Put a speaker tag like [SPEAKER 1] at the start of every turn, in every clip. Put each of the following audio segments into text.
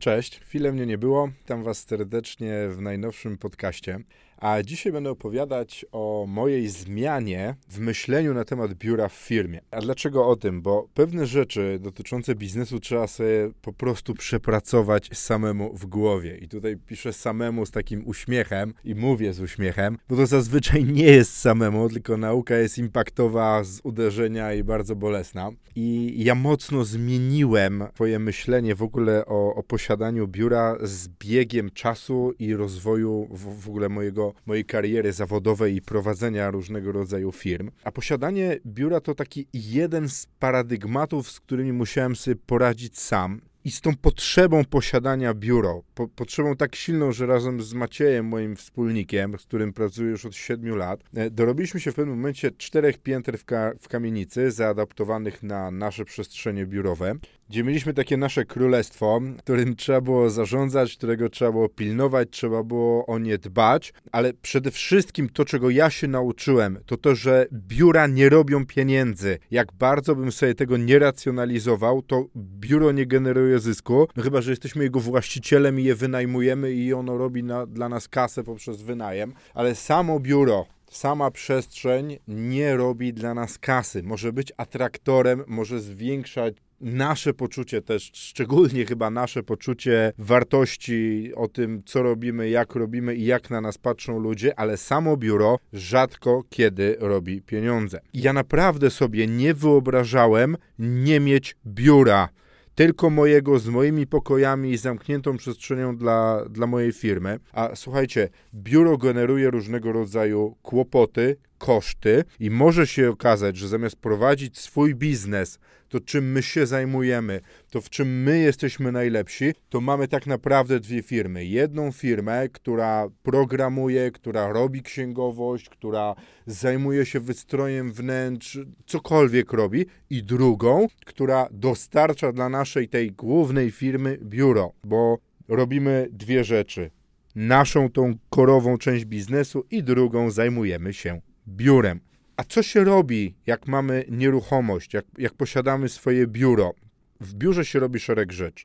[SPEAKER 1] Cześć, chwilę mnie nie było. Witam Was serdecznie w najnowszym podcaście. A dzisiaj będę opowiadać o mojej zmianie w myśleniu na temat biura w firmie. A dlaczego o tym? Bo pewne rzeczy dotyczące biznesu trzeba sobie po prostu przepracować samemu w głowie. I tutaj piszę samemu z takim uśmiechem i mówię z uśmiechem, bo to zazwyczaj nie jest samemu, tylko nauka jest impaktowa z uderzenia i bardzo bolesna. I ja mocno zmieniłem swoje myślenie w ogóle o, o posiadaniu biura z biegiem czasu i rozwoju w, w ogóle mojego mojej kariery zawodowej i prowadzenia różnego rodzaju firm. A posiadanie biura to taki jeden z paradygmatów, z którymi musiałem sobie poradzić sam. I z tą potrzebą posiadania biuro, po, potrzebą tak silną, że razem z Maciejem, moim wspólnikiem, z którym pracuję już od 7 lat, e, dorobiliśmy się w pewnym momencie czterech pięter w, ka w kamienicy, zaadaptowanych na nasze przestrzenie biurowe, gdzie mieliśmy takie nasze królestwo, którym trzeba było zarządzać, którego trzeba było pilnować, trzeba było o nie dbać, ale przede wszystkim to, czego ja się nauczyłem, to to, że biura nie robią pieniędzy. Jak bardzo bym sobie tego nie racjonalizował, to biuro nie generuje zysku, no chyba, że jesteśmy jego właścicielem i je wynajmujemy i ono robi na, dla nas kasę poprzez wynajem, ale samo biuro, sama przestrzeń nie robi dla nas kasy. Może być atraktorem, może zwiększać nasze poczucie też, szczególnie chyba nasze poczucie wartości o tym, co robimy, jak robimy i jak na nas patrzą ludzie, ale samo biuro rzadko kiedy robi pieniądze. Ja naprawdę sobie nie wyobrażałem nie mieć biura tylko mojego, z moimi pokojami i zamkniętą przestrzenią dla, dla mojej firmy. A słuchajcie, biuro generuje różnego rodzaju kłopoty, koszty i może się okazać, że zamiast prowadzić swój biznes, to czym my się zajmujemy, to w czym my jesteśmy najlepsi, to mamy tak naprawdę dwie firmy. Jedną firmę, która programuje, która robi księgowość, która zajmuje się wystrojem wnętrz, cokolwiek robi, i drugą, która dostarcza dla naszej tej głównej firmy biuro, bo robimy dwie rzeczy. Naszą tą korową część biznesu i drugą zajmujemy się biurem. A co się robi, jak mamy nieruchomość, jak, jak posiadamy swoje biuro? W biurze się robi szereg rzeczy.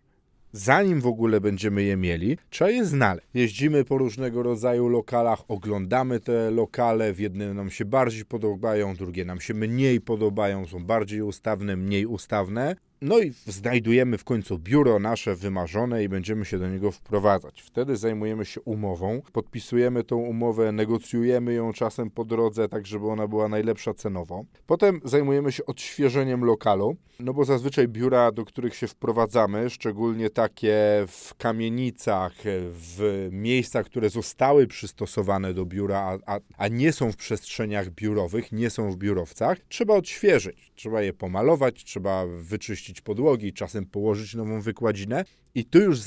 [SPEAKER 1] Zanim w ogóle będziemy je mieli, trzeba je znaleźć. Jeździmy po różnego rodzaju lokalach, oglądamy te lokale, w jedne nam się bardziej podobają, drugie nam się mniej podobają, są bardziej ustawne, mniej ustawne. No i znajdujemy w końcu biuro nasze wymarzone i będziemy się do niego wprowadzać. Wtedy zajmujemy się umową, podpisujemy tą umowę, negocjujemy ją czasem po drodze, tak żeby ona była najlepsza cenowo. Potem zajmujemy się odświeżeniem lokalu, no bo zazwyczaj biura, do których się wprowadzamy, szczególnie takie w kamienicach, w miejscach, które zostały przystosowane do biura, a, a nie są w przestrzeniach biurowych, nie są w biurowcach, trzeba odświeżyć. Trzeba je pomalować, trzeba wyczyścić podłogi, czasem położyć nową wykładzinę. I tu już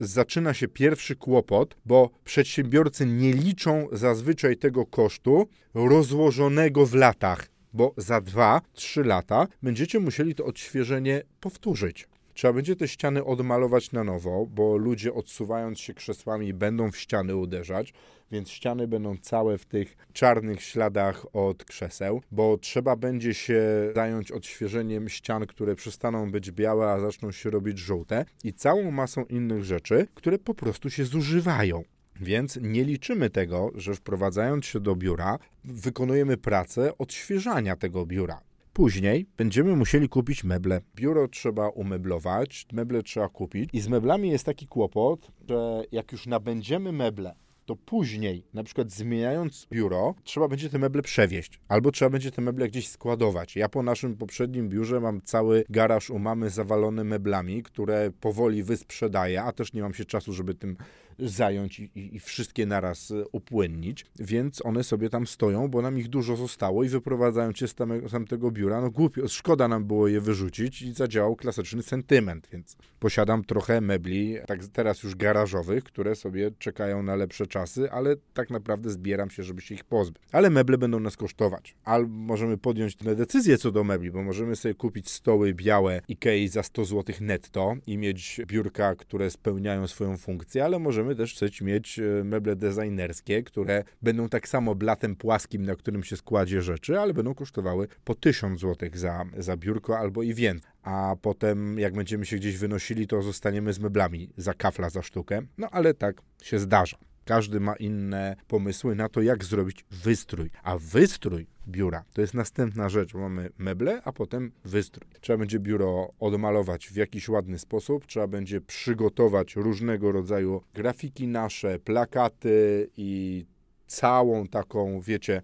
[SPEAKER 1] zaczyna się pierwszy kłopot, bo przedsiębiorcy nie liczą zazwyczaj tego kosztu rozłożonego w latach, bo za 2-3 lata będziecie musieli to odświeżenie powtórzyć. Trzeba będzie te ściany odmalować na nowo, bo ludzie odsuwając się krzesłami będą w ściany uderzać, więc ściany będą całe w tych czarnych śladach od krzeseł, bo trzeba będzie się zająć odświeżeniem ścian, które przestaną być białe, a zaczną się robić żółte i całą masą innych rzeczy, które po prostu się zużywają. Więc nie liczymy tego, że wprowadzając się do biura, wykonujemy pracę odświeżania tego biura. Później będziemy musieli kupić meble. Biuro trzeba umeblować, meble trzeba kupić. I z meblami jest taki kłopot, że jak już nabędziemy meble, to później, na przykład zmieniając biuro, trzeba będzie te meble przewieźć, albo trzeba będzie te meble gdzieś składować. Ja po naszym poprzednim biurze mam cały garaż u mamy zawalony meblami, które powoli wysprzedaję, a też nie mam się czasu, żeby tym zająć i, i, wszystkie naraz e, upłynnić, więc one sobie tam stoją, bo nam ich dużo zostało i wyprowadzając się z tamtego biura, no głupio, szkoda nam było je wyrzucić i zadziałał klasyczny sentyment, więc posiadam trochę mebli, tak teraz już garażowych, które sobie czekają na lepsze czasy, ale tak naprawdę zbieram się, żeby się ich pozbyć. Ale meble będą nas kosztować. Albo możemy podjąć decyzję co do mebli, bo możemy sobie kupić stoły białe Ikei za 100 zł netto i mieć biurka, które spełniają swoją funkcję, ale możemy możemy też chcieć mieć e, meble designerskie, które będą tak samo blatem płaskim, na którym się składzie rzeczy, ale będą kosztowały po 1000 zł za, za biurko albo i więcej. A potem, jak będziemy się gdzieś wynosili, to zostaniemy z meblami za kafla za sztukę. No ale tak się zdarza. Każdy ma inne pomysły na to, jak zrobić wystrój. A wystrój biura to jest następna rzecz. Mamy meble, a potem wystrój. Trzeba będzie biuro odmalować w jakiś ładny sposób, trzeba będzie przygotować różnego rodzaju grafiki nasze, plakaty i całą taką, wiecie,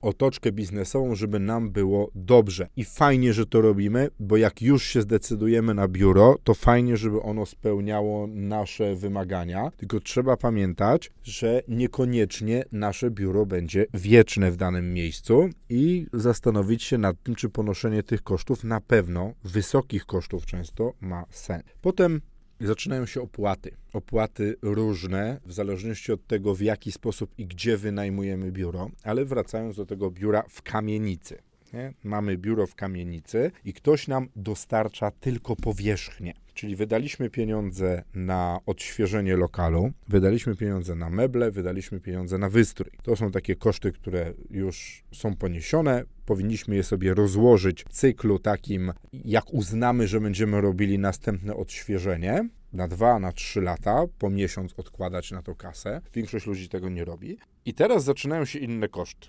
[SPEAKER 1] otoczkę biznesową, żeby nam było dobrze. I fajnie, że to robimy, bo jak już się zdecydujemy na biuro, to fajnie, żeby ono spełniało nasze wymagania. Tylko trzeba pamiętać, że niekoniecznie nasze biuro będzie wieczne w danym miejscu i zastanowić się nad tym, czy ponoszenie tych kosztów na pewno, wysokich kosztów często, ma sens. Potem zaczynają się opłaty. Opłaty różne, w zależności od tego, w jaki sposób i gdzie wynajmujemy biuro, ale wracając do tego biura w kamienicy. Nie? Mamy biuro w kamienicy i ktoś nam dostarcza tylko powierzchnię. Czyli wydaliśmy pieniądze na odświeżenie lokalu, wydaliśmy pieniądze na meble, wydaliśmy pieniądze na wystrój. To są takie koszty, które już są poniesione. Powinniśmy je sobie rozłożyć w cyklu takim, jak uznamy, że będziemy robili następne odświeżenie. Na dwa, na trzy lata, po miesiąc odkładać na to kasę. Większość ludzi tego nie robi. I teraz zaczynają się inne koszty.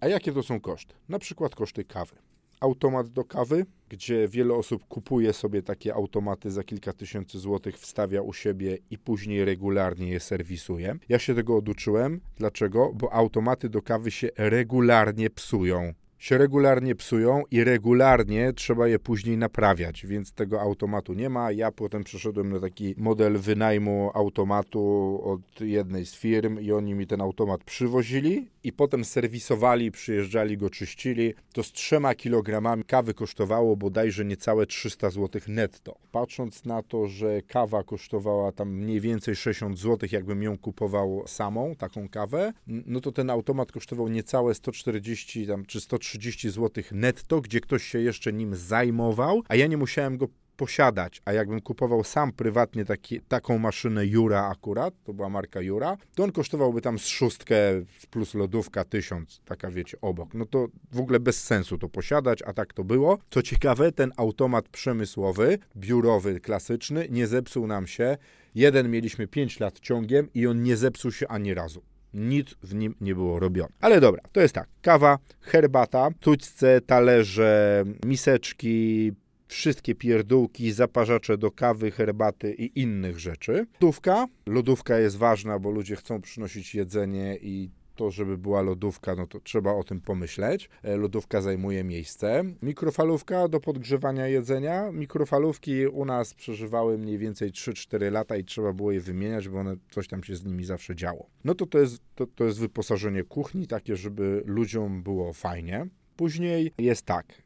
[SPEAKER 1] A jakie to są koszty? Na przykład koszty kawy. Automat do kawy, gdzie wiele osób kupuje sobie takie automaty za kilka tysięcy złotych, wstawia u siebie i później regularnie je serwisuje. Ja się tego oduczyłem. Dlaczego? Bo automaty do kawy się regularnie psują się regularnie psują i regularnie trzeba je później naprawiać, więc tego automatu nie ma. Ja potem przeszedłem na taki model wynajmu automatu od jednej z firm i oni mi ten automat przywozili i potem serwisowali, przyjeżdżali, go czyścili. To z trzema kilogramami kawy kosztowało bodajże niecałe 300 zł netto. Patrząc na to, że kawa kosztowała tam mniej więcej 60 zł, jakbym ją kupował samą, taką kawę, no to ten automat kosztował niecałe 140 tam, czy 130 zł netto, gdzie ktoś się jeszcze nim zajmował, a ja nie musiałem go posiadać, a jakbym kupował sam prywatnie taki, taką maszynę Jura akurat, to była marka Jura, to on kosztowałby tam z szóstkę plus lodówka tysiąc, taka wiecie, obok. No to w ogóle bez sensu to posiadać, a tak to było. Co ciekawe, ten automat przemysłowy, biurowy, klasyczny, nie zepsuł nam się. Jeden mieliśmy 5 lat ciągiem i on nie zepsuł się ani razu nic w nim nie było robione. Ale dobra, to jest tak. Kawa, herbata, tućce, talerze, miseczki, wszystkie pierdółki, zaparzacze do kawy, herbaty i innych rzeczy. Lodówka. Lodówka jest ważna, bo ludzie chcą przynosić jedzenie i to, żeby była lodówka, no to trzeba o tym pomyśleć. E, lodówka zajmuje miejsce. Mikrofalówka do podgrzewania jedzenia. Mikrofalówki u nas przeżywały mniej więcej 3-4 lata i trzeba było je wymieniać, bo one, coś tam się z nimi zawsze działo. No to to jest, to, to jest wyposażenie kuchni, takie, żeby ludziom było fajnie. Później jest tak,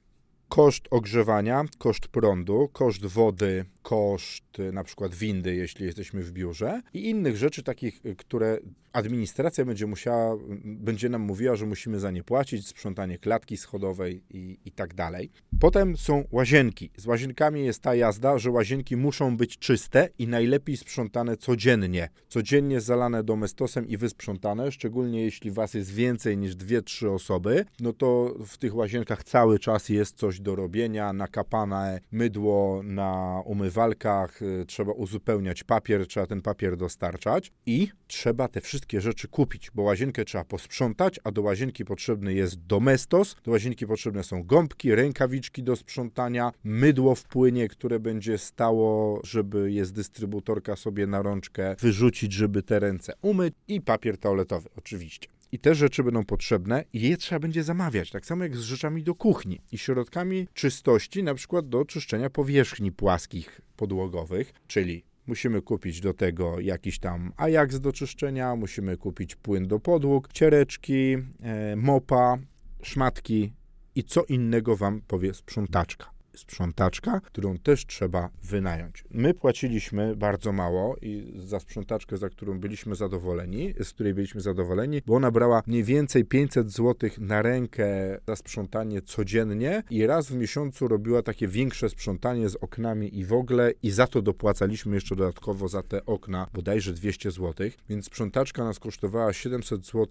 [SPEAKER 1] koszt ogrzewania, koszt prądu, koszt wody, koszt y, na przykład windy, jeśli jesteśmy w biurze i innych rzeczy takich, y, które administracja będzie musiała, będzie nam mówiła, że musimy za nie płacić, sprzątanie klatki schodowej i, i tak dalej. Potem są łazienki. Z łazienkami jest ta jazda, że łazienki muszą być czyste i najlepiej sprzątane codziennie. Codziennie zalane domestosem i wysprzątane, szczególnie jeśli was jest więcej niż dwie, trzy osoby, no to w tych łazienkach cały czas jest coś do robienia, nakapane mydło na umywalnię walkach, y, trzeba uzupełniać papier, trzeba ten papier dostarczać i trzeba te wszystkie rzeczy kupić, bo łazienkę trzeba posprzątać, a do łazienki potrzebny jest domestos, do łazienki potrzebne są gąbki, rękawiczki do sprzątania, mydło w płynie, które będzie stało, żeby jest dystrybutorka sobie na rączkę wyrzucić, żeby te ręce umyć i papier toaletowy oczywiście. I te rzeczy będą potrzebne i je trzeba będzie zamawiać, tak samo jak z rzeczami do kuchni i środkami czystości, na przykład do czyszczenia powierzchni płaskich podłogowych, czyli musimy kupić do tego jakiś tam Ajax do czyszczenia, musimy kupić płyn do podłóg, ciereczki, e, mopa, szmatki i co innego wam powie sprzątaczka. Sprzątaczka, którą też trzeba wynająć. My płaciliśmy bardzo mało i za sprzątaczkę, za którą byliśmy zadowoleni, z której byliśmy zadowoleni, bo ona brała mniej więcej 500 zł na rękę za sprzątanie codziennie i raz w miesiącu robiła takie większe sprzątanie z oknami i w ogóle i za to dopłacaliśmy jeszcze dodatkowo za te okna bodajże 200 zł, więc sprzątaczka nas kosztowała 700 zł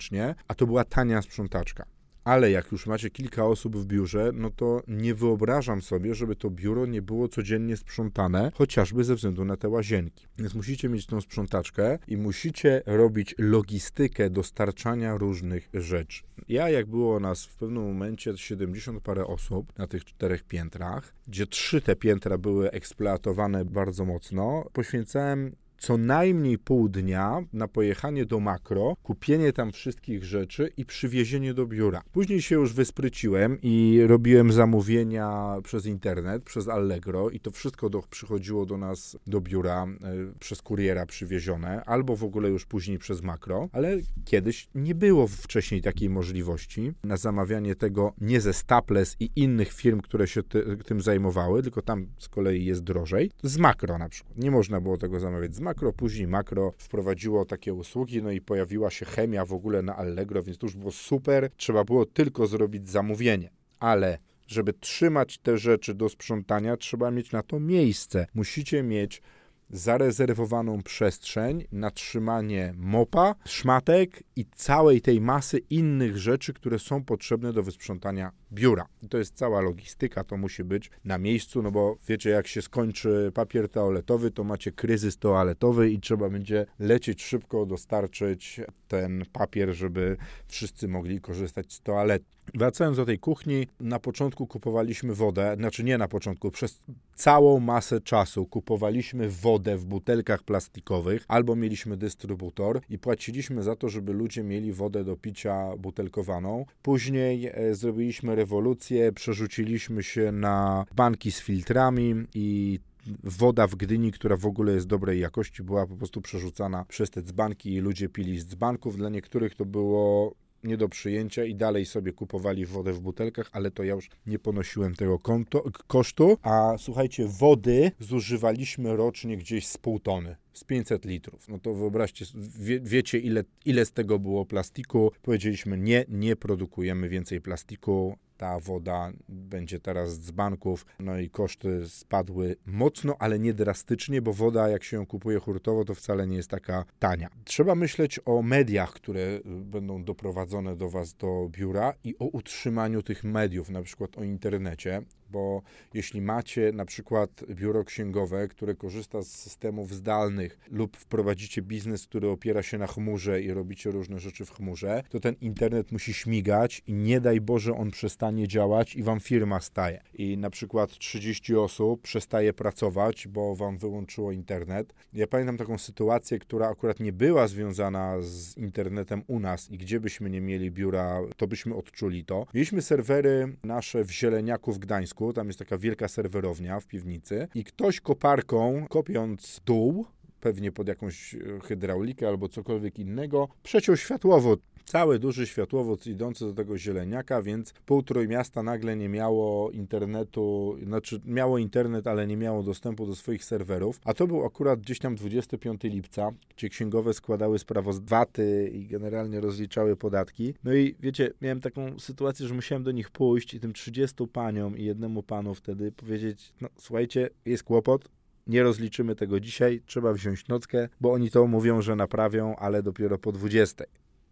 [SPEAKER 1] miesięcznie, a to była tania sprzątaczka. Ale jak już macie kilka osób w biurze, no to nie wyobrażam sobie, żeby to biuro nie było codziennie sprzątane, chociażby ze względu na te łazienki. Więc musicie mieć tą sprzątaczkę i musicie robić logistykę dostarczania różnych rzeczy. Ja, jak było nas w pewnym momencie 70 parę osób na tych czterech piętrach, gdzie trzy te piętra były eksploatowane bardzo mocno, poświęcałem co najmniej pół dnia na pojechanie do makro, kupienie tam wszystkich rzeczy i przywiezienie do biura. Później się już wyspryciłem i robiłem zamówienia przez internet, przez Allegro i to wszystko do, przychodziło do nas do biura y, przez kuriera przywiezione, albo w ogóle już później przez makro, ale kiedyś nie było wcześniej takiej możliwości na zamawianie tego nie ze Staples i innych firm, które się ty, tym zajmowały, tylko tam z kolei jest drożej, z makro na przykład. Nie można było tego zamawiać z makro, makro, później makro wprowadziło takie usługi, no i pojawiła się chemia w ogóle na Allegro, więc to już było super. Trzeba było tylko zrobić zamówienie. Ale żeby trzymać te rzeczy do sprzątania, trzeba mieć na to miejsce. Musicie mieć zarezerwowaną przestrzeń na trzymanie mopa, szmatek i całej tej masy innych rzeczy, które są potrzebne do wysprzątania biura. I to jest cała logistyka, to musi być na miejscu, no bo wiecie, jak się skończy papier toaletowy, to macie kryzys toaletowy i trzeba będzie lecieć szybko, dostarczyć ten papier, żeby wszyscy mogli korzystać z toalety. Wracając do tej kuchni, na początku kupowaliśmy wodę, znaczy nie na początku, przez całą masę czasu kupowaliśmy wodę w butelkach plastikowych, albo mieliśmy dystrybutor i płaciliśmy za to, żeby ludzie mieli wodę do picia butelkowaną. Później e, zrobiliśmy rewolucję, przerzuciliśmy się na banki z filtrami i woda w Gdyni, która w ogóle jest dobrej jakości, była po prostu przerzucana przez te dzbanki i ludzie pili z dzbanków. Dla niektórych to było nie do przyjęcia i dalej sobie kupowali wodę w butelkach, ale to ja już nie ponosiłem tego konto, kosztu. A słuchajcie, wody zużywaliśmy rocznie gdzieś z pół tony z 500 litrów. No to wyobraźcie, wie, wiecie ile, ile z tego było plastiku. Powiedzieliśmy nie, nie produkujemy więcej plastiku ta woda będzie teraz z banków, no i koszty spadły mocno, ale nie drastycznie, bo woda, jak się ją kupuje hurtowo, to wcale nie jest taka tania. Trzeba myśleć o mediach, które będą doprowadzone do Was do biura i o utrzymaniu tych mediów, na przykład o internecie bo jeśli macie na przykład biuro księgowe, które korzysta z systemów zdalnych lub wprowadzicie biznes, który opiera się na chmurze i robicie różne rzeczy w chmurze, to ten internet musi śmigać i nie daj Boże on przestanie działać i wam firma staje. I na przykład 30 osób przestaje pracować, bo wam wyłączyło internet. Ja pamiętam taką sytuację, która akurat nie była związana z internetem u nas i gdzie byśmy nie mieli biura, to byśmy odczuli to. Mieliśmy serwery nasze w Zieleniaku w Gdańsku, tam jest taka wielka serwerownia w piwnicy i ktoś koparką, kopiąc dół, pewnie pod jakąś e, hydraulikę albo cokolwiek innego, przeciął światłowód cały duży światłowód idący do tego zieleniaka, więc pół miasta nagle nie miało internetu, znaczy miało internet, ale nie miało dostępu do swoich serwerów, a to był akurat gdzieś tam 25 lipca, gdzie księgowe składały sprawozdaty i generalnie rozliczały podatki. No i wiecie, miałem taką sytuację, że musiałem do nich pójść i tym 30 paniom i jednemu panu wtedy powiedzieć, no słuchajcie, jest kłopot, nie rozliczymy tego dzisiaj, trzeba wziąć nockę, bo oni to mówią, że naprawią, ale dopiero po 20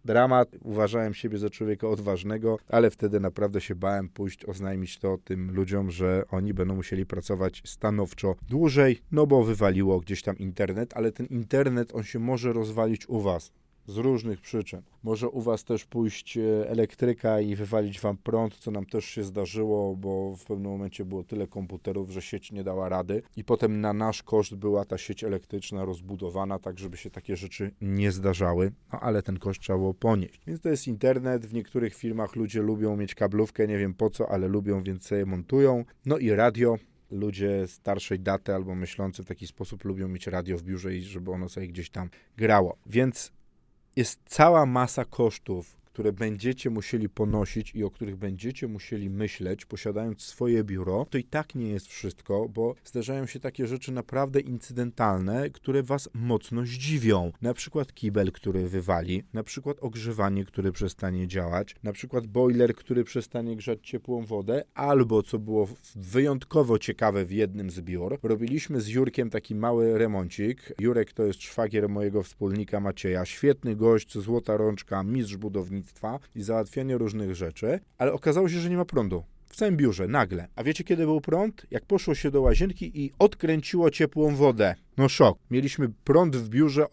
[SPEAKER 1] dramat. Uważałem siebie za człowieka odważnego, ale wtedy naprawdę się bałem pójść, oznajmić to tym ludziom, że oni będą musieli pracować stanowczo dłużej, no bo wywaliło gdzieś tam internet, ale ten internet, on się może rozwalić u was z różnych przyczyn. Może u Was też pójść e, elektryka i wywalić Wam prąd, co nam też się zdarzyło, bo w pewnym momencie było tyle komputerów, że sieć nie dała rady i potem na nasz koszt była ta sieć elektryczna rozbudowana, tak żeby się takie rzeczy nie zdarzały, no ale ten koszt trzeba było ponieść. Więc to jest internet, w niektórych firmach ludzie lubią mieć kablówkę, nie wiem po co, ale lubią, więc sobie montują. No i radio, ludzie starszej daty albo myślący w taki sposób lubią mieć radio w biurze i żeby ono sobie gdzieś tam grało. Więc jest cała masa kosztów, które będziecie musieli ponosić i o których będziecie musieli myśleć, posiadając swoje biuro, to i tak nie jest wszystko, bo zdarzają się takie rzeczy naprawdę incydentalne, które was mocno zdziwią. Na przykład kibel, który wywali, na przykład ogrzewanie, które przestanie działać, na przykład boiler, który przestanie grzać ciepłą wodę, albo co było wyjątkowo ciekawe w jednym z biur, robiliśmy z Jurkiem taki mały remoncik. Jurek to jest szwagier mojego wspólnika Macieja, świetny gość, złota rączka, mistrz i załatwianie różnych rzeczy, ale okazało się, że nie ma prądu w całym biurze, nagle. A wiecie, kiedy był prąd? Jak poszło się do łazienki i odkręciło ciepłą wodę. No szok. Mieliśmy prąd w biurze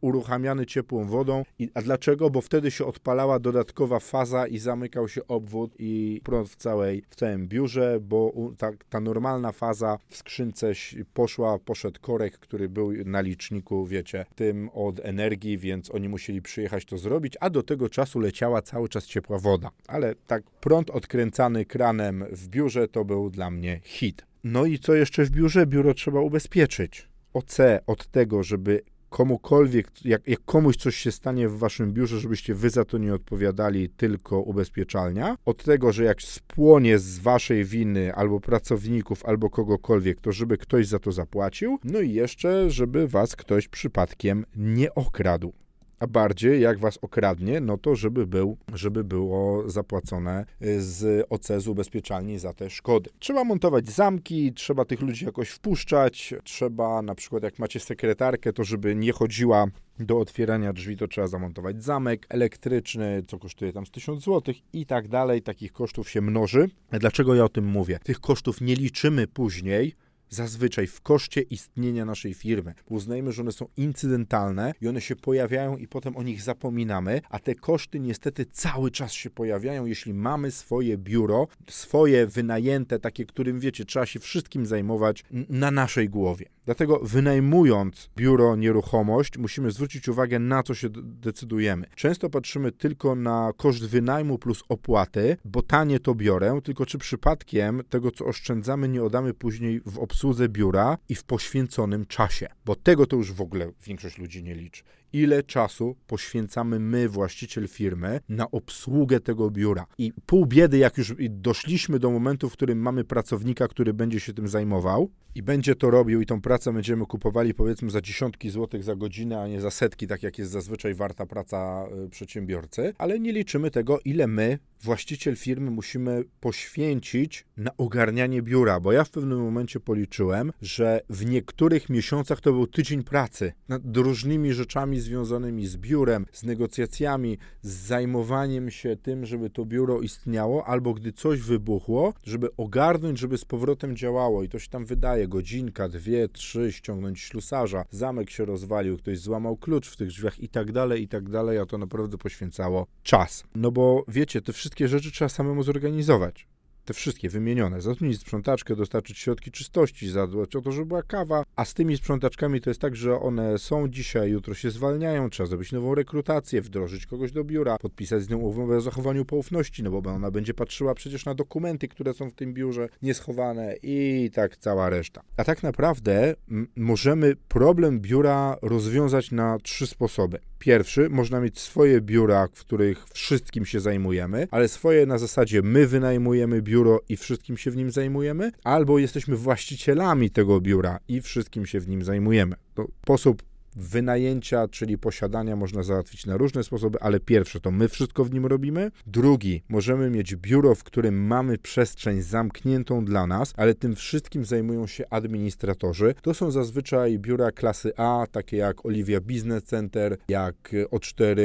[SPEAKER 1] uruchamiany ciepłą wodą. I, a dlaczego? Bo wtedy się odpalała dodatkowa faza i zamykał się obwód i prąd w, całej, w całym biurze, bo ta, ta normalna faza w skrzynce poszła, poszedł korek, który był na liczniku, wiecie, tym od energii, więc oni musieli przyjechać to zrobić, a do tego czasu leciała cały czas ciepła woda. Ale tak prąd odkręcany kranem w biurze to był dla mnie hit. No i co jeszcze w biurze? Biuro trzeba ubezpieczyć. OC od tego, żeby komukolwiek, jak, jak, komuś coś się stanie w waszym biurze, żebyście wy za to nie odpowiadali, tylko ubezpieczalnia. Od tego, że jak spłonie z waszej winy albo pracowników, albo kogokolwiek, to żeby ktoś za to zapłacił. No i jeszcze, żeby was ktoś przypadkiem nie okradł a bardziej jak was okradnie, no to żeby, był, żeby było zapłacone y, z OC z ubezpieczalni za te szkody. Trzeba montować zamki, trzeba tych ludzi jakoś wpuszczać, trzeba na przykład jak macie sekretarkę, to żeby nie chodziła do otwierania drzwi to trzeba zamontować zamek elektryczny, co kosztuje tam z 1000 zł i tak dalej. Takich kosztów się mnoży. Dlaczego ja o tym mówię? Tych kosztów nie liczymy później, zazwyczaj w koszcie istnienia naszej firmy. Uznajmy, że one są incydentalne i one się pojawiają i potem o nich zapominamy, a te koszty niestety cały czas się pojawiają, jeśli mamy swoje biuro, swoje wynajęte, takie, którym wiecie, trzeba się wszystkim zajmować na naszej głowie. Dlatego wynajmując biuro, nieruchomość, musimy zwrócić uwagę na co się decydujemy. Często patrzymy tylko na koszt wynajmu plus opłaty, bo tanie to biorę, tylko czy przypadkiem tego, co oszczędzamy, nie oddamy później w obsłudze biura i w poświęconym czasie, bo tego to już w ogóle większość ludzi nie liczy ile czasu poświęcamy my, właściciel firmy, na obsługę tego biura. I pół biedy, jak już doszliśmy do momentu, w którym mamy pracownika, który będzie się tym zajmował i będzie to robił i tą pracę będziemy kupowali powiedzmy za dziesiątki złotych za godzinę, a nie za setki, tak jak jest zazwyczaj warta praca y, przedsiębiorcy, ale nie liczymy tego, ile my, właściciel firmy, musimy poświęcić na ogarnianie biura, bo ja w pewnym momencie policzyłem, że w niektórych miesiącach to był tydzień pracy nad różnymi rzeczami związanymi z biurem, z negocjacjami, z zajmowaniem się tym, żeby to biuro istniało, albo gdy coś wybuchło, żeby ogarnąć, żeby z powrotem działało. I to się tam wydaje godzinka, dwie, trzy, ściągnąć ślusarza, zamek się rozwalił, ktoś złamał klucz w tych drzwiach i tak dalej, i tak dalej, a to naprawdę poświęcało czas. No bo wiecie, te wszystkie rzeczy trzeba samemu zorganizować te wszystkie wymienione, zatrudnić sprzątaczkę, dostarczyć środki czystości, zadbać o to, żeby była kawa, a z tymi sprzątaczkami to jest tak, że one są dzisiaj, jutro się zwalniają, trzeba zrobić nową rekrutację, wdrożyć kogoś do biura, podpisać z nią umowę o zachowaniu poufności, no bo ona będzie patrzyła przecież na dokumenty, które są w tym biurze nieschowane i tak cała reszta. A tak naprawdę możemy problem biura rozwiązać na trzy sposoby. Pierwszy, można mieć swoje biura, w których wszystkim się zajmujemy, ale swoje na zasadzie my wynajmujemy biuro i wszystkim się w nim zajmujemy, albo jesteśmy właścicielami tego biura i wszystkim się w nim zajmujemy. To sposób wynajęcia, czyli posiadania można załatwić na różne sposoby, ale pierwsze to my wszystko w nim robimy. Drugi, możemy mieć biuro, w którym mamy przestrzeń zamkniętą dla nas, ale tym wszystkim zajmują się administratorzy. To są zazwyczaj biura klasy A, takie jak Olivia Business Center, jak O4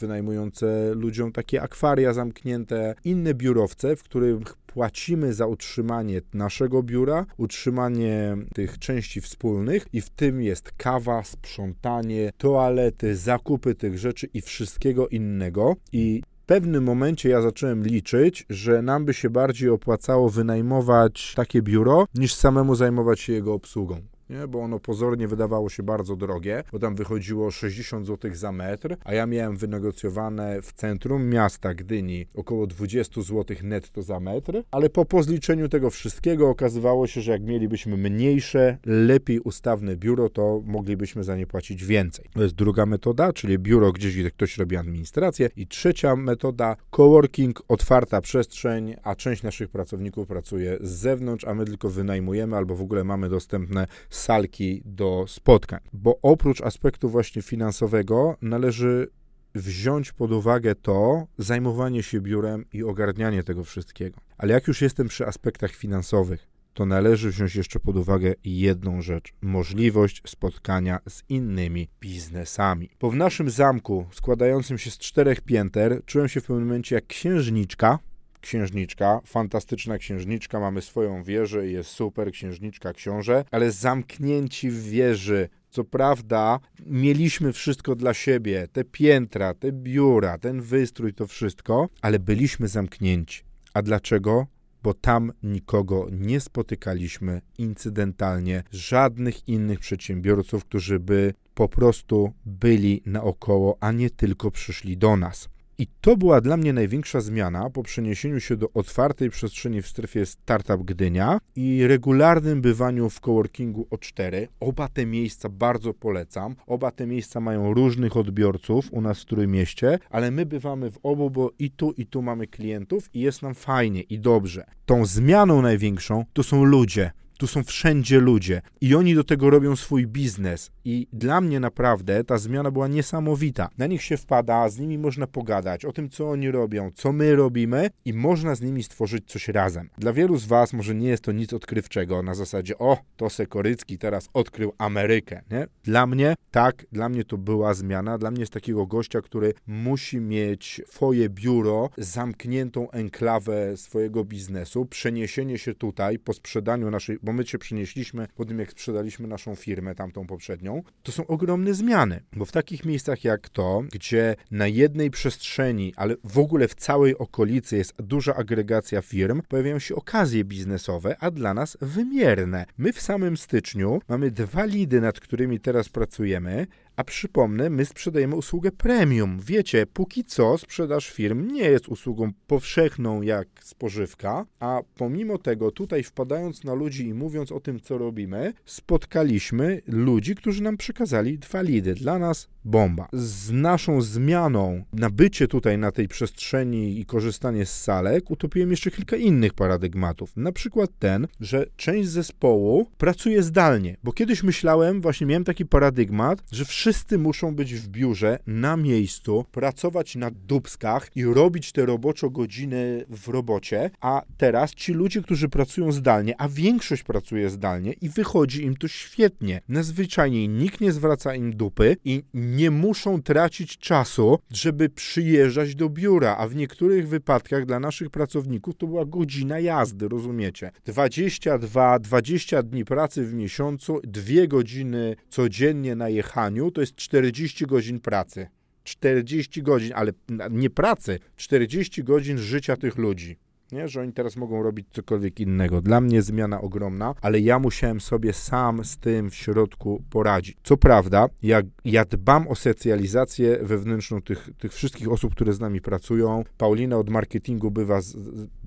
[SPEAKER 1] wynajmujące ludziom takie akwaria zamknięte, inne biurowce, w których płacimy za utrzymanie naszego biura, utrzymanie tych części wspólnych i w tym jest kawa, sprzątanie, toalety, zakupy tych rzeczy i wszystkiego innego. I w pewnym momencie ja zacząłem liczyć, że nam by się bardziej opłacało wynajmować takie biuro, niż samemu zajmować się jego obsługą. Nie? bo ono pozornie wydawało się bardzo drogie, bo tam wychodziło 60 zł za metr, a ja miałem wynegocjowane w centrum miasta Gdyni około 20 zł netto za metr, ale po pozliczeniu tego wszystkiego okazywało się, że jak mielibyśmy mniejsze, lepiej ustawne biuro, to moglibyśmy za nie płacić więcej. To jest druga metoda, czyli biuro gdzieś, gdzie ktoś robi administrację i trzecia metoda, coworking, otwarta przestrzeń, a część naszych pracowników pracuje z zewnątrz, a my tylko wynajmujemy albo w ogóle mamy dostępne salki do spotkań. Bo oprócz aspektu właśnie finansowego należy wziąć pod uwagę to zajmowanie się biurem i ogarnianie tego wszystkiego. Ale jak już jestem przy aspektach finansowych, to należy wziąć jeszcze pod uwagę jedną rzecz: możliwość spotkania z innymi biznesami. Bo w naszym zamku, składającym się z czterech pięter, czułem się w pewnym momencie jak księżniczka, księżniczka, fantastyczna księżniczka, mamy swoją wieżę i jest super księżniczka, książę, ale zamknięci w wieży. Co prawda, mieliśmy wszystko dla siebie, te piętra, te biura, ten wystrój, to wszystko, ale byliśmy zamknięci. A dlaczego? Bo tam nikogo nie spotykaliśmy incydentalnie, żadnych innych przedsiębiorców, którzy by po prostu byli naokoło, a nie tylko przyszli do nas. I to była dla mnie największa zmiana po przeniesieniu się do otwartej przestrzeni w strefie Startup Gdynia i regularnym bywaniu w coworkingu O4. Oba te miejsca bardzo polecam. Oba te miejsca mają różnych odbiorców u nas w Trójmieście, ale my bywamy w obu, bo i tu, i tu mamy klientów i jest nam fajnie i dobrze. Tą zmianą największą to są ludzie. Tu są wszędzie ludzie i oni do tego robią swój biznes. I dla mnie naprawdę ta zmiana była niesamowita. Na nich się wpada, z nimi można pogadać o tym, co oni robią, co my robimy i można z nimi stworzyć coś razem. Dla wielu z Was może nie jest to nic odkrywczego na zasadzie, o, to Sekorycki teraz odkrył Amerykę. Nie? Dla mnie tak, dla mnie to była zmiana. Dla mnie jest takiego gościa, który musi mieć swoje biuro, zamkniętą enklawę swojego biznesu, przeniesienie się tutaj po sprzedaniu naszej bo my się przenieśliśmy po tym, jak sprzedaliśmy naszą firmę, tamtą poprzednią, to są ogromne zmiany, bo w takich miejscach jak to, gdzie na jednej przestrzeni, ale w ogóle w całej okolicy jest duża agregacja firm, pojawiają się okazje biznesowe, a dla nas wymierne. My w samym styczniu mamy dwa lidy, nad którymi teraz pracujemy, a przypomnę, my sprzedajemy usługę premium. Wiecie, póki co sprzedaż firm nie jest usługą powszechną jak spożywka, a pomimo tego tutaj wpadając na ludzi i mówiąc o tym, co robimy, spotkaliśmy ludzi, którzy nam przekazali dwa lidy. Dla nas bomba. Z naszą zmianą, nabycie tutaj na tej przestrzeni i korzystanie z salek, utopiłem jeszcze kilka innych paradygmatów. Na przykład ten, że część zespołu pracuje zdalnie, bo kiedyś myślałem, właśnie miałem taki paradygmat, że wszyscy muszą być w biurze, na miejscu, pracować na dubskach i robić te roboczo godziny w robocie, a teraz ci ludzie, którzy pracują zdalnie, a większość pracuje zdalnie i wychodzi im to świetnie. Nazwyczajniej nikt nie zwraca im dupy i nie muszą tracić czasu, żeby przyjeżdżać do biura, a w niektórych wypadkach dla naszych pracowników to była godzina jazdy, rozumiecie? 22, 20 dni pracy w miesiącu, dwie godziny codziennie na jechaniu, to jest 40 godzin pracy. 40 godzin, ale nie pracy, 40 godzin życia tych ludzi nie? że oni teraz mogą robić cokolwiek innego. Dla mnie zmiana ogromna, ale ja musiałem sobie sam z tym w środku poradzić. Co prawda, ja, ja dbam o socjalizację wewnętrzną tych, tych wszystkich osób, które z nami pracują. Paulina od marketingu bywa,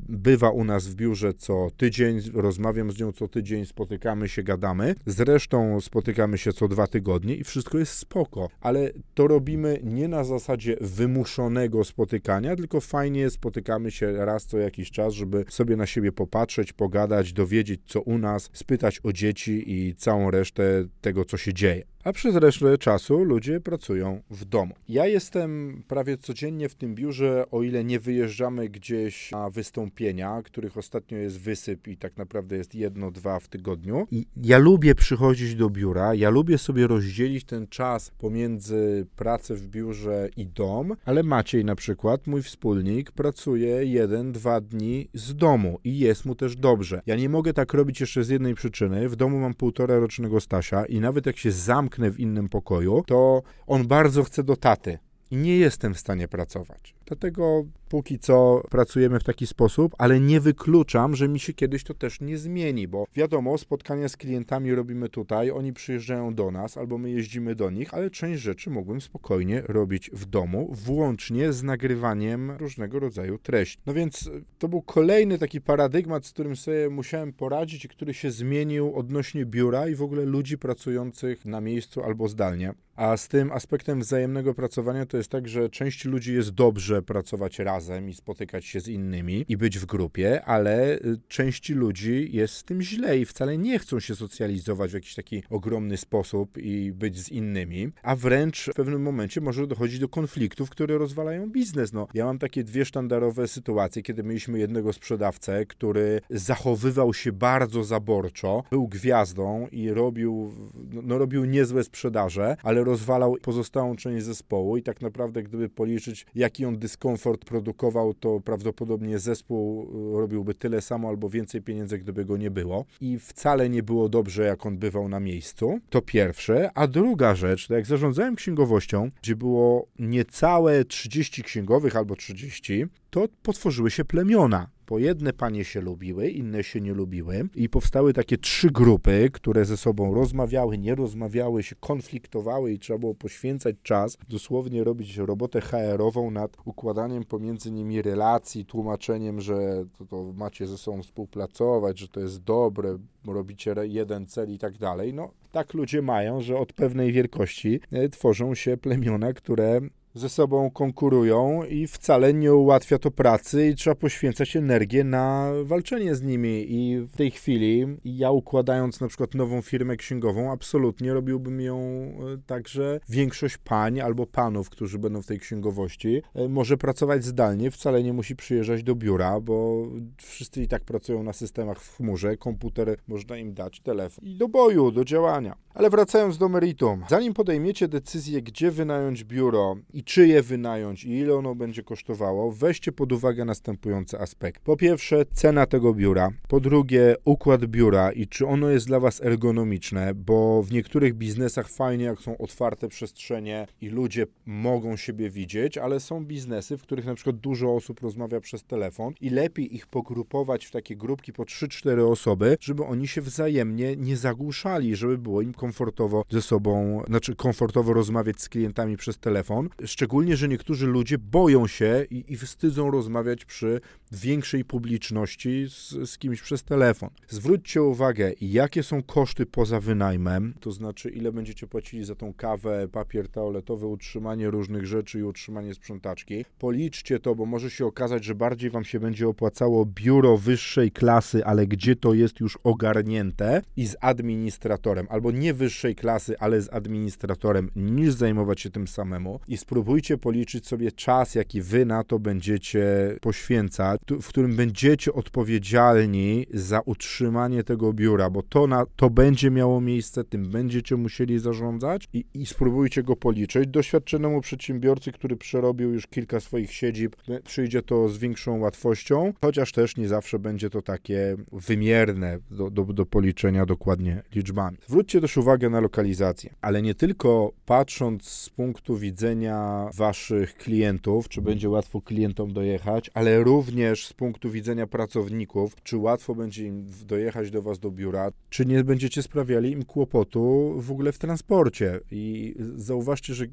[SPEAKER 1] bywa u nas w biurze co tydzień, rozmawiam z nią co tydzień, spotykamy się, gadamy. Zresztą spotykamy się co dwa tygodnie i wszystko jest spoko, ale to robimy nie na zasadzie wymuszonego spotykania, tylko fajnie spotykamy się raz co jakiś czas, żeby sobie na siebie popatrzeć, pogadać, dowiedzieć co u nas, spytać o dzieci i całą resztę tego, co się dzieje a przez resztę czasu ludzie pracują w domu. Ja jestem prawie codziennie w tym biurze, o ile nie wyjeżdżamy gdzieś na wystąpienia, których ostatnio jest wysyp i tak naprawdę jest jedno, dwa w tygodniu. I ja lubię przychodzić do biura, ja lubię sobie rozdzielić ten czas pomiędzy pracę w biurze i dom, ale Maciej na przykład, mój wspólnik, pracuje jeden, dwa dni z domu i jest mu też dobrze. Ja nie mogę tak robić jeszcze z jednej przyczyny. W domu mam półtora rocznego Stasia i nawet jak się zamknę w innym pokoju, to on bardzo chce do taty i nie jestem w stanie pracować. Dlatego póki co pracujemy w taki sposób, ale nie wykluczam, że mi się kiedyś to też nie zmieni, bo wiadomo, spotkania z klientami robimy tutaj, oni przyjeżdżają do nas albo my jeździmy do nich, ale część rzeczy mogłem spokojnie robić w domu, włącznie z nagrywaniem różnego rodzaju treści. No więc to był kolejny taki paradygmat, z którym sobie musiałem poradzić i który się zmienił odnośnie biura i w ogóle ludzi pracujących na miejscu albo zdalnie. A z tym aspektem wzajemnego pracowania to jest tak, że część ludzi jest dobrze pracować razem i spotykać się z innymi i być w grupie, ale y, części ludzi jest z tym źle i wcale nie chcą się socjalizować w jakiś taki ogromny sposób i być z innymi, a wręcz w pewnym momencie może dochodzić do konfliktów, które rozwalają biznes. No, ja mam takie dwie sztandarowe sytuacje, kiedy mieliśmy jednego sprzedawcę, który zachowywał się bardzo zaborczo, był gwiazdą i robił, no, no robił niezłe sprzedaże, ale rozwalał pozostałą część zespołu i tak naprawdę gdyby policzyć, jaki on dyskomfort produkował, to prawdopodobnie zespół y, robiłby tyle samo albo więcej pieniędzy, gdyby go nie było. I wcale nie było dobrze, jak on bywał na miejscu. To pierwsze. A druga rzecz, jak zarządzałem księgowością, gdzie było niecałe 30 księgowych albo 30, to potworzyły się plemiona bo jedne panie się lubiły, inne się nie lubiły i powstały takie trzy grupy, które ze sobą rozmawiały, nie rozmawiały, się konfliktowały i trzeba było poświęcać czas, dosłownie robić robotę HR-ową nad układaniem pomiędzy nimi relacji, tłumaczeniem, że to, to macie ze sobą współpracować, że to jest dobre, robicie jeden cel i tak dalej. No, tak ludzie mają, że od pewnej wielkości e, tworzą się plemiona, które ze sobą konkurują i wcale nie ułatwia to pracy i trzeba poświęcać energię na walczenie z nimi. I w tej chwili ja układając na przykład nową firmę księgową, absolutnie robiłbym ją e, tak, że większość pań albo panów, którzy będą w tej księgowości, e, może pracować zdalnie, wcale nie musi przyjeżdżać do biura, bo wszyscy i tak pracują na systemach w chmurze, komputer można im dać, telefon i do boju, do działania. Ale wracając do meritum, zanim podejmiecie decyzję, gdzie wynająć biuro i czy je wynająć i ile ono będzie kosztowało, weźcie pod uwagę następujące aspekty. Po pierwsze, cena tego biura. Po drugie, układ biura i czy ono jest dla Was ergonomiczne, bo w niektórych biznesach fajnie, jak są otwarte przestrzenie i ludzie mogą siebie widzieć, ale są biznesy, w których na przykład dużo osób rozmawia przez telefon i lepiej ich pogrupować w takie grupki po 3-4 osoby, żeby oni się wzajemnie nie zagłuszali, żeby było im komfortowo ze sobą, znaczy komfortowo rozmawiać z klientami przez telefon. Szczególnie, że niektórzy ludzie boją się i, i wstydzą rozmawiać przy większej publiczności z, z kimś przez telefon. Zwróćcie uwagę, jakie są koszty poza wynajmem, to znaczy ile będziecie płacili za tą kawę, papier toaletowy, utrzymanie różnych rzeczy i utrzymanie sprzątaczki. Policzcie to, bo może się okazać, że bardziej wam się będzie opłacało biuro wyższej klasy, ale gdzie to jest już ogarnięte i z administratorem, albo nie wyższej klasy, ale z administratorem, niż zajmować się tym samemu. I spróbujcie policzyć sobie czas, jaki wy na to będziecie poświęcać, w którym będziecie odpowiedzialni za utrzymanie tego biura, bo to, na, to będzie miało miejsce, tym będziecie musieli zarządzać i, i spróbujcie go policzyć. Doświadczonemu przedsiębiorcy, który przerobił już kilka swoich siedzib, przyjdzie to z większą łatwością, chociaż też nie zawsze będzie to takie wymierne do, do, do policzenia dokładnie liczbami. Zwróćcie też uwagę na lokalizację, ale nie tylko patrząc z punktu widzenia waszych klientów, czy będzie łatwo klientom dojechać, ale również z punktu widzenia pracowników, czy łatwo będzie im dojechać do was do biura, czy nie będziecie sprawiali im kłopotu w ogóle w transporcie. I zauważcie, że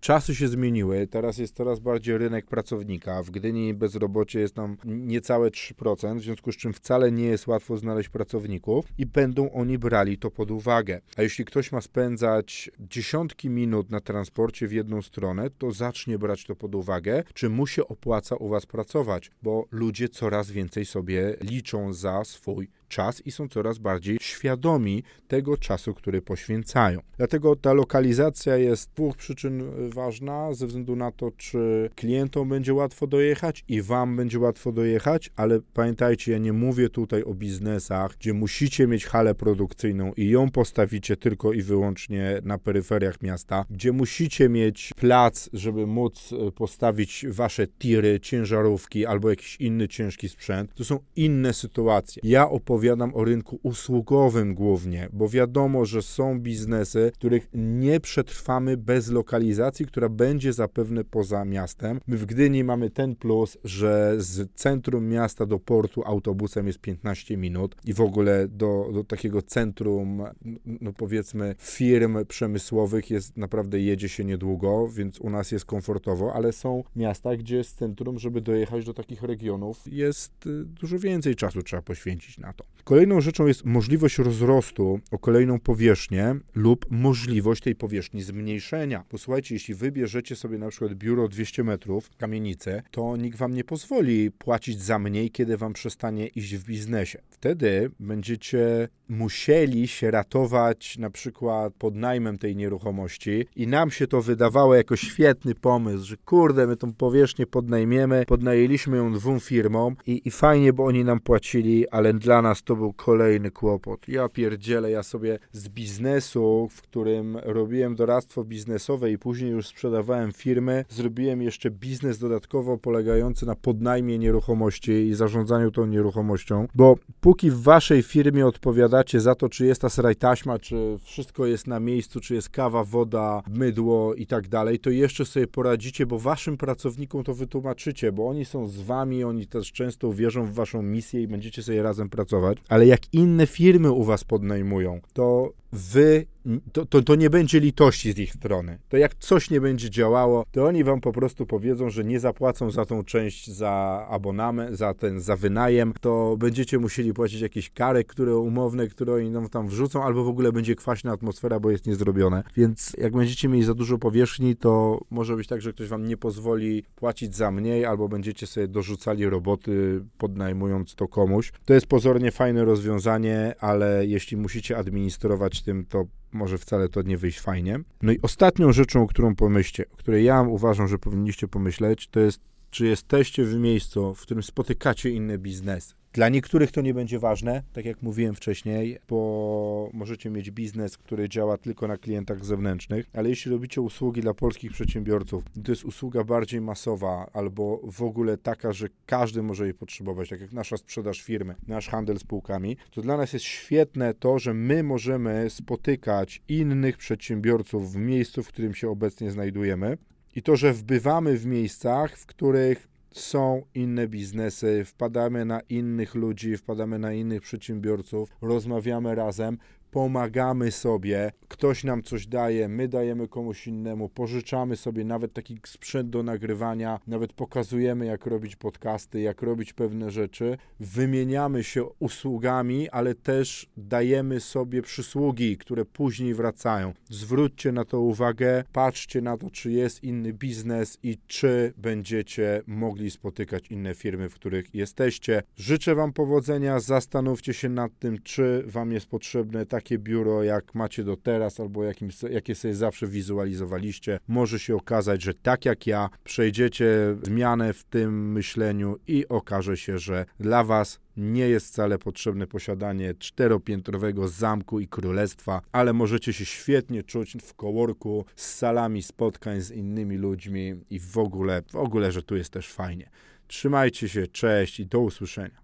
[SPEAKER 1] czasy się zmieniły, teraz jest coraz bardziej rynek pracownika. W Gdyni bezrobocie jest tam niecałe 3%, w związku z czym wcale nie jest łatwo znaleźć pracowników i będą oni brali to pod uwagę. A jeśli ktoś ma spędzać dziesiątki minut na transporcie w jedną stronę, to zacznie brać to pod uwagę, czy mu się opłaca u was pracować, bo ludzie coraz więcej sobie liczą za swój czas i są coraz bardziej świadomi tego czasu, który poświęcają. Dlatego ta lokalizacja jest z dwóch przyczyn ważna, ze względu na to, czy klientom będzie łatwo dojechać i wam będzie łatwo dojechać, ale pamiętajcie, ja nie mówię tutaj o biznesach, gdzie musicie mieć halę produkcyjną i ją postawicie tylko i wyłącznie na peryferiach miasta, gdzie musicie mieć plac, żeby móc e, postawić wasze tiry, ciężarówki albo jakiś inny ciężki sprzęt. To są inne sytuacje. Ja opowiem opowiadam o rynku usługowym głównie, bo wiadomo, że są biznesy, których nie przetrwamy bez lokalizacji, która będzie zapewne poza miastem. My w Gdyni mamy ten plus, że z centrum miasta do portu autobusem jest 15 minut i w ogóle do, do takiego centrum, no powiedzmy, firm przemysłowych jest naprawdę jedzie się niedługo, więc u nas jest komfortowo, ale są miasta, gdzie z centrum, żeby dojechać do takich regionów, jest y, dużo więcej czasu trzeba poświęcić na to. Kolejną rzeczą jest możliwość rozrostu o kolejną powierzchnię lub możliwość tej powierzchni zmniejszenia. Posłuchajcie, jeśli wybierzecie sobie na przykład biuro 200 metrów, kamienicę, to nikt wam nie pozwoli płacić za mniej, kiedy wam przestanie iść w biznesie. Wtedy będziecie musieli się ratować na przykład pod najmem tej nieruchomości i nam się to wydawało jako świetny pomysł, że kurde, my tą powierzchnię podnajmiemy, podnajęliśmy ją dwóm firmom i, i fajnie, bo oni nam płacili, ale dla nas to był kolejny kłopot. Ja pierdzielę, ja sobie z biznesu, w którym robiłem doradztwo biznesowe i później już sprzedawałem firmy, zrobiłem jeszcze biznes dodatkowo polegający na podnajmie nieruchomości i zarządzaniu tą nieruchomością, bo póki w waszej firmie odpowiadacie za to, czy jest ta seraj taśma, czy wszystko jest na miejscu, czy jest kawa, woda, mydło i tak dalej, to jeszcze sobie poradzicie, bo waszym pracownikom to wytłumaczycie, bo oni są z wami, oni też często wierzą w waszą misję i będziecie sobie razem pracować, ale jak inne firmy u was podnajmują, to wy, to, to, to, nie będzie litości z ich strony. To jak coś nie będzie działało, to oni wam po prostu powiedzą, że nie zapłacą za tą część za abonament, za ten, za wynajem, to będziecie musieli płacić jakieś kary, które umowne, które oni nam tam wrzucą, albo w ogóle będzie kwaśna atmosfera, bo jest niezrobione. Więc jak będziecie mieli za dużo powierzchni, to może być tak, że ktoś wam nie pozwoli płacić za mniej, albo będziecie sobie dorzucali roboty, podnajmując to komuś. To jest pozornie fajne rozwiązanie, ale jeśli musicie administrować tym, to może wcale to nie wyjść fajnie. No i ostatnią rzeczą, o którą pomyślcie, o której ja uważam, że powinniście pomyśleć, to jest, czy jesteście w miejscu, w którym spotykacie inne biznesy. Dla niektórych to nie będzie ważne, tak jak mówiłem wcześniej, bo możecie mieć biznes, który działa tylko na klientach zewnętrznych, ale jeśli robicie usługi dla polskich przedsiębiorców, to jest usługa bardziej masowa albo w ogóle taka, że każdy może jej potrzebować, tak jak nasza sprzedaż firmy, nasz handel spółkami, to dla nas jest świetne to, że my możemy spotykać innych przedsiębiorców w miejscu, w którym się obecnie znajdujemy. I to, że wbywamy w miejscach, w których są inne biznesy, wpadamy na innych ludzi, wpadamy na innych przedsiębiorców, rozmawiamy razem, pomagamy sobie, ktoś nam coś daje, my dajemy komuś innemu, pożyczamy sobie nawet taki sprzęt do nagrywania, nawet pokazujemy, jak robić podcasty, jak robić pewne rzeczy, wymieniamy się usługami, ale też dajemy sobie przysługi, które później wracają. Zwróćcie na to uwagę, patrzcie na to, czy jest inny biznes i czy będziecie mogli spotykać inne firmy, w których jesteście. Życzę Wam powodzenia, zastanówcie się nad tym, czy Wam jest potrzebne takie biuro, jak macie do teraz, albo jakim, jakie sobie zawsze wizualizowaliście. Może się okazać, że tak jak ja, przejdziecie zmianę w tym myśleniu i okaże się, że dla Was nie jest wcale potrzebne posiadanie czteropiętrowego zamku i królestwa, ale możecie się świetnie czuć w kołorku z salami spotkań z innymi ludźmi i w ogóle, w ogóle, że tu jest też fajnie. Trzymajcie się, cześć i do usłyszenia.